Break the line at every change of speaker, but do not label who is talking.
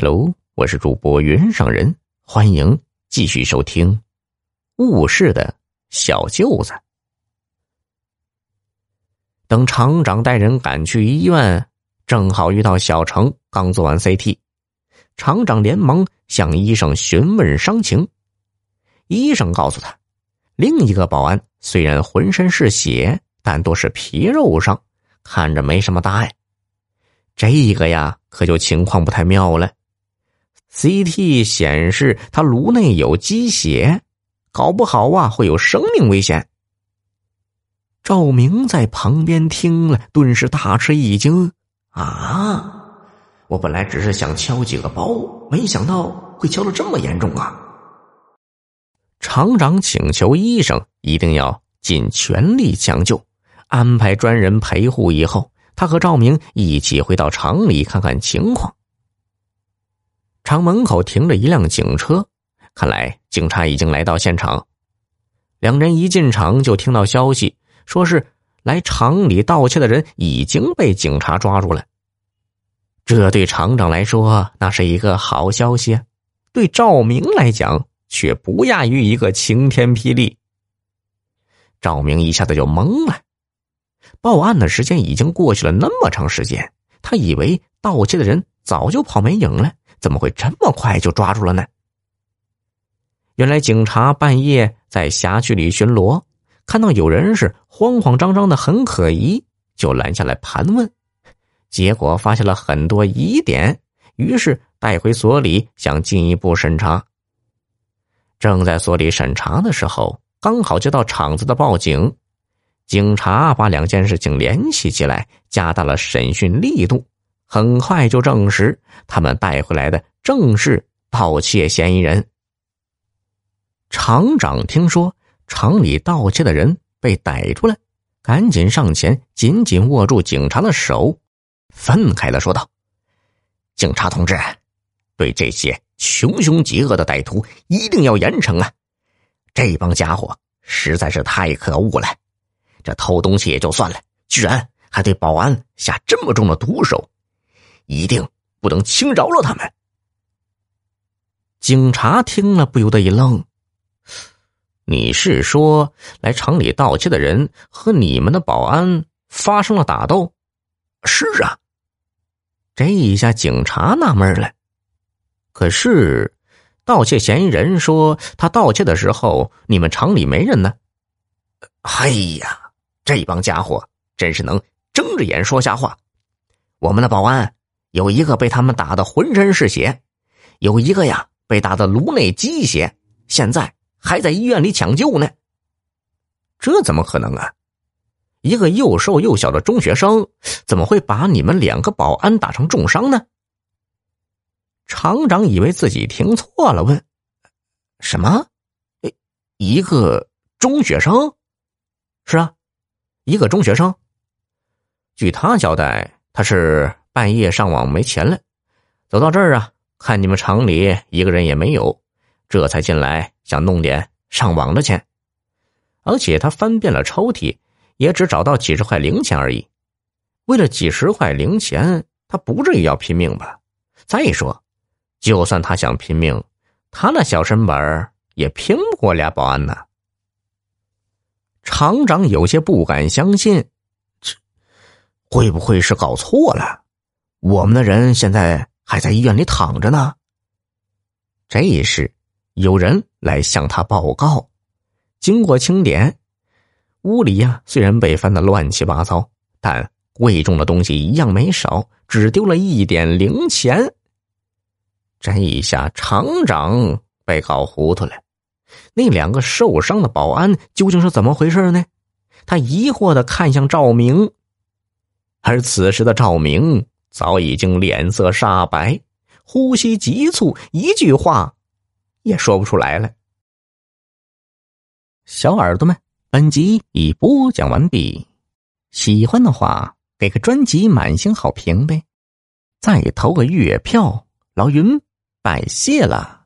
Hello，我是主播云上人，欢迎继续收听《误事的小舅子》。等厂长带人赶去医院，正好遇到小程刚做完 CT，厂长连忙向医生询问伤情。医生告诉他，另一个保安虽然浑身是血，但都是皮肉伤，看着没什么大碍。这个呀，可就情况不太妙了。CT 显示他颅内有积血，搞不好啊会有生命危险。赵明在旁边听了，顿时大吃一惊：“啊！我本来只是想敲几个包，没想到会敲的这么严重啊！”厂长请求医生一定要尽全力抢救，安排专人陪护。以后，他和赵明一起回到厂里看看情况。厂门口停着一辆警车，看来警察已经来到现场。两人一进厂就听到消息，说是来厂里盗窃的人已经被警察抓住了。这对厂长来说那是一个好消息，对赵明来讲却不亚于一个晴天霹雳。赵明一下子就懵了，报案的时间已经过去了那么长时间，他以为盗窃的人早就跑没影了。怎么会这么快就抓住了呢？原来警察半夜在辖区里巡逻，看到有人是慌慌张张的，很可疑，就拦下来盘问，结果发现了很多疑点，于是带回所里想进一步审查。正在所里审查的时候，刚好接到厂子的报警，警察把两件事情联系起来，加大了审讯力度。很快就证实，他们带回来的正是盗窃嫌疑人。厂长听说厂里盗窃的人被逮住了，赶紧上前，紧紧握住警察的手，愤慨的说道：“警察同志，对这些穷凶极恶的歹徒一定要严惩啊！这帮家伙实在是太可恶了，这偷东西也就算了，居然还对保安下这么重的毒手。”一定不能轻饶了他们。警察听了不由得一愣：“你是说来厂里盗窃的人和你们的保安发生了打斗？”“是啊。”这一下警察纳闷了。可是，盗窃嫌疑人说他盗窃的时候你们厂里没人呢。哎呀，这帮家伙真是能睁着眼说瞎话！我们的保安。有一个被他们打的浑身是血，有一个呀被打的颅内积血，现在还在医院里抢救呢。这怎么可能啊？一个又瘦又小的中学生怎么会把你们两个保安打成重伤呢？厂长以为自己听错了，问：“什么？一个中学生？是啊，一个中学生。据他交代，他是。”半夜上网没钱了，走到这儿啊，看你们厂里一个人也没有，这才进来想弄点上网的钱。而且他翻遍了抽屉，也只找到几十块零钱而已。为了几十块零钱，他不至于要拼命吧？再说，就算他想拼命，他那小身板也拼不过俩保安呢。厂长有些不敢相信，这会不会是搞错了？我们的人现在还在医院里躺着呢。这时，有人来向他报告。经过清点，屋里呀虽然被翻的乱七八糟，但贵重的东西一样没少，只丢了一点零钱。这一下，厂长被搞糊涂了。那两个受伤的保安究竟是怎么回事呢？他疑惑的看向赵明，而此时的赵明。早已经脸色煞白，呼吸急促，一句话也说不出来了。小耳朵们，本集已播讲完毕，喜欢的话给个专辑满星好评呗，再投个月票，老云拜谢了。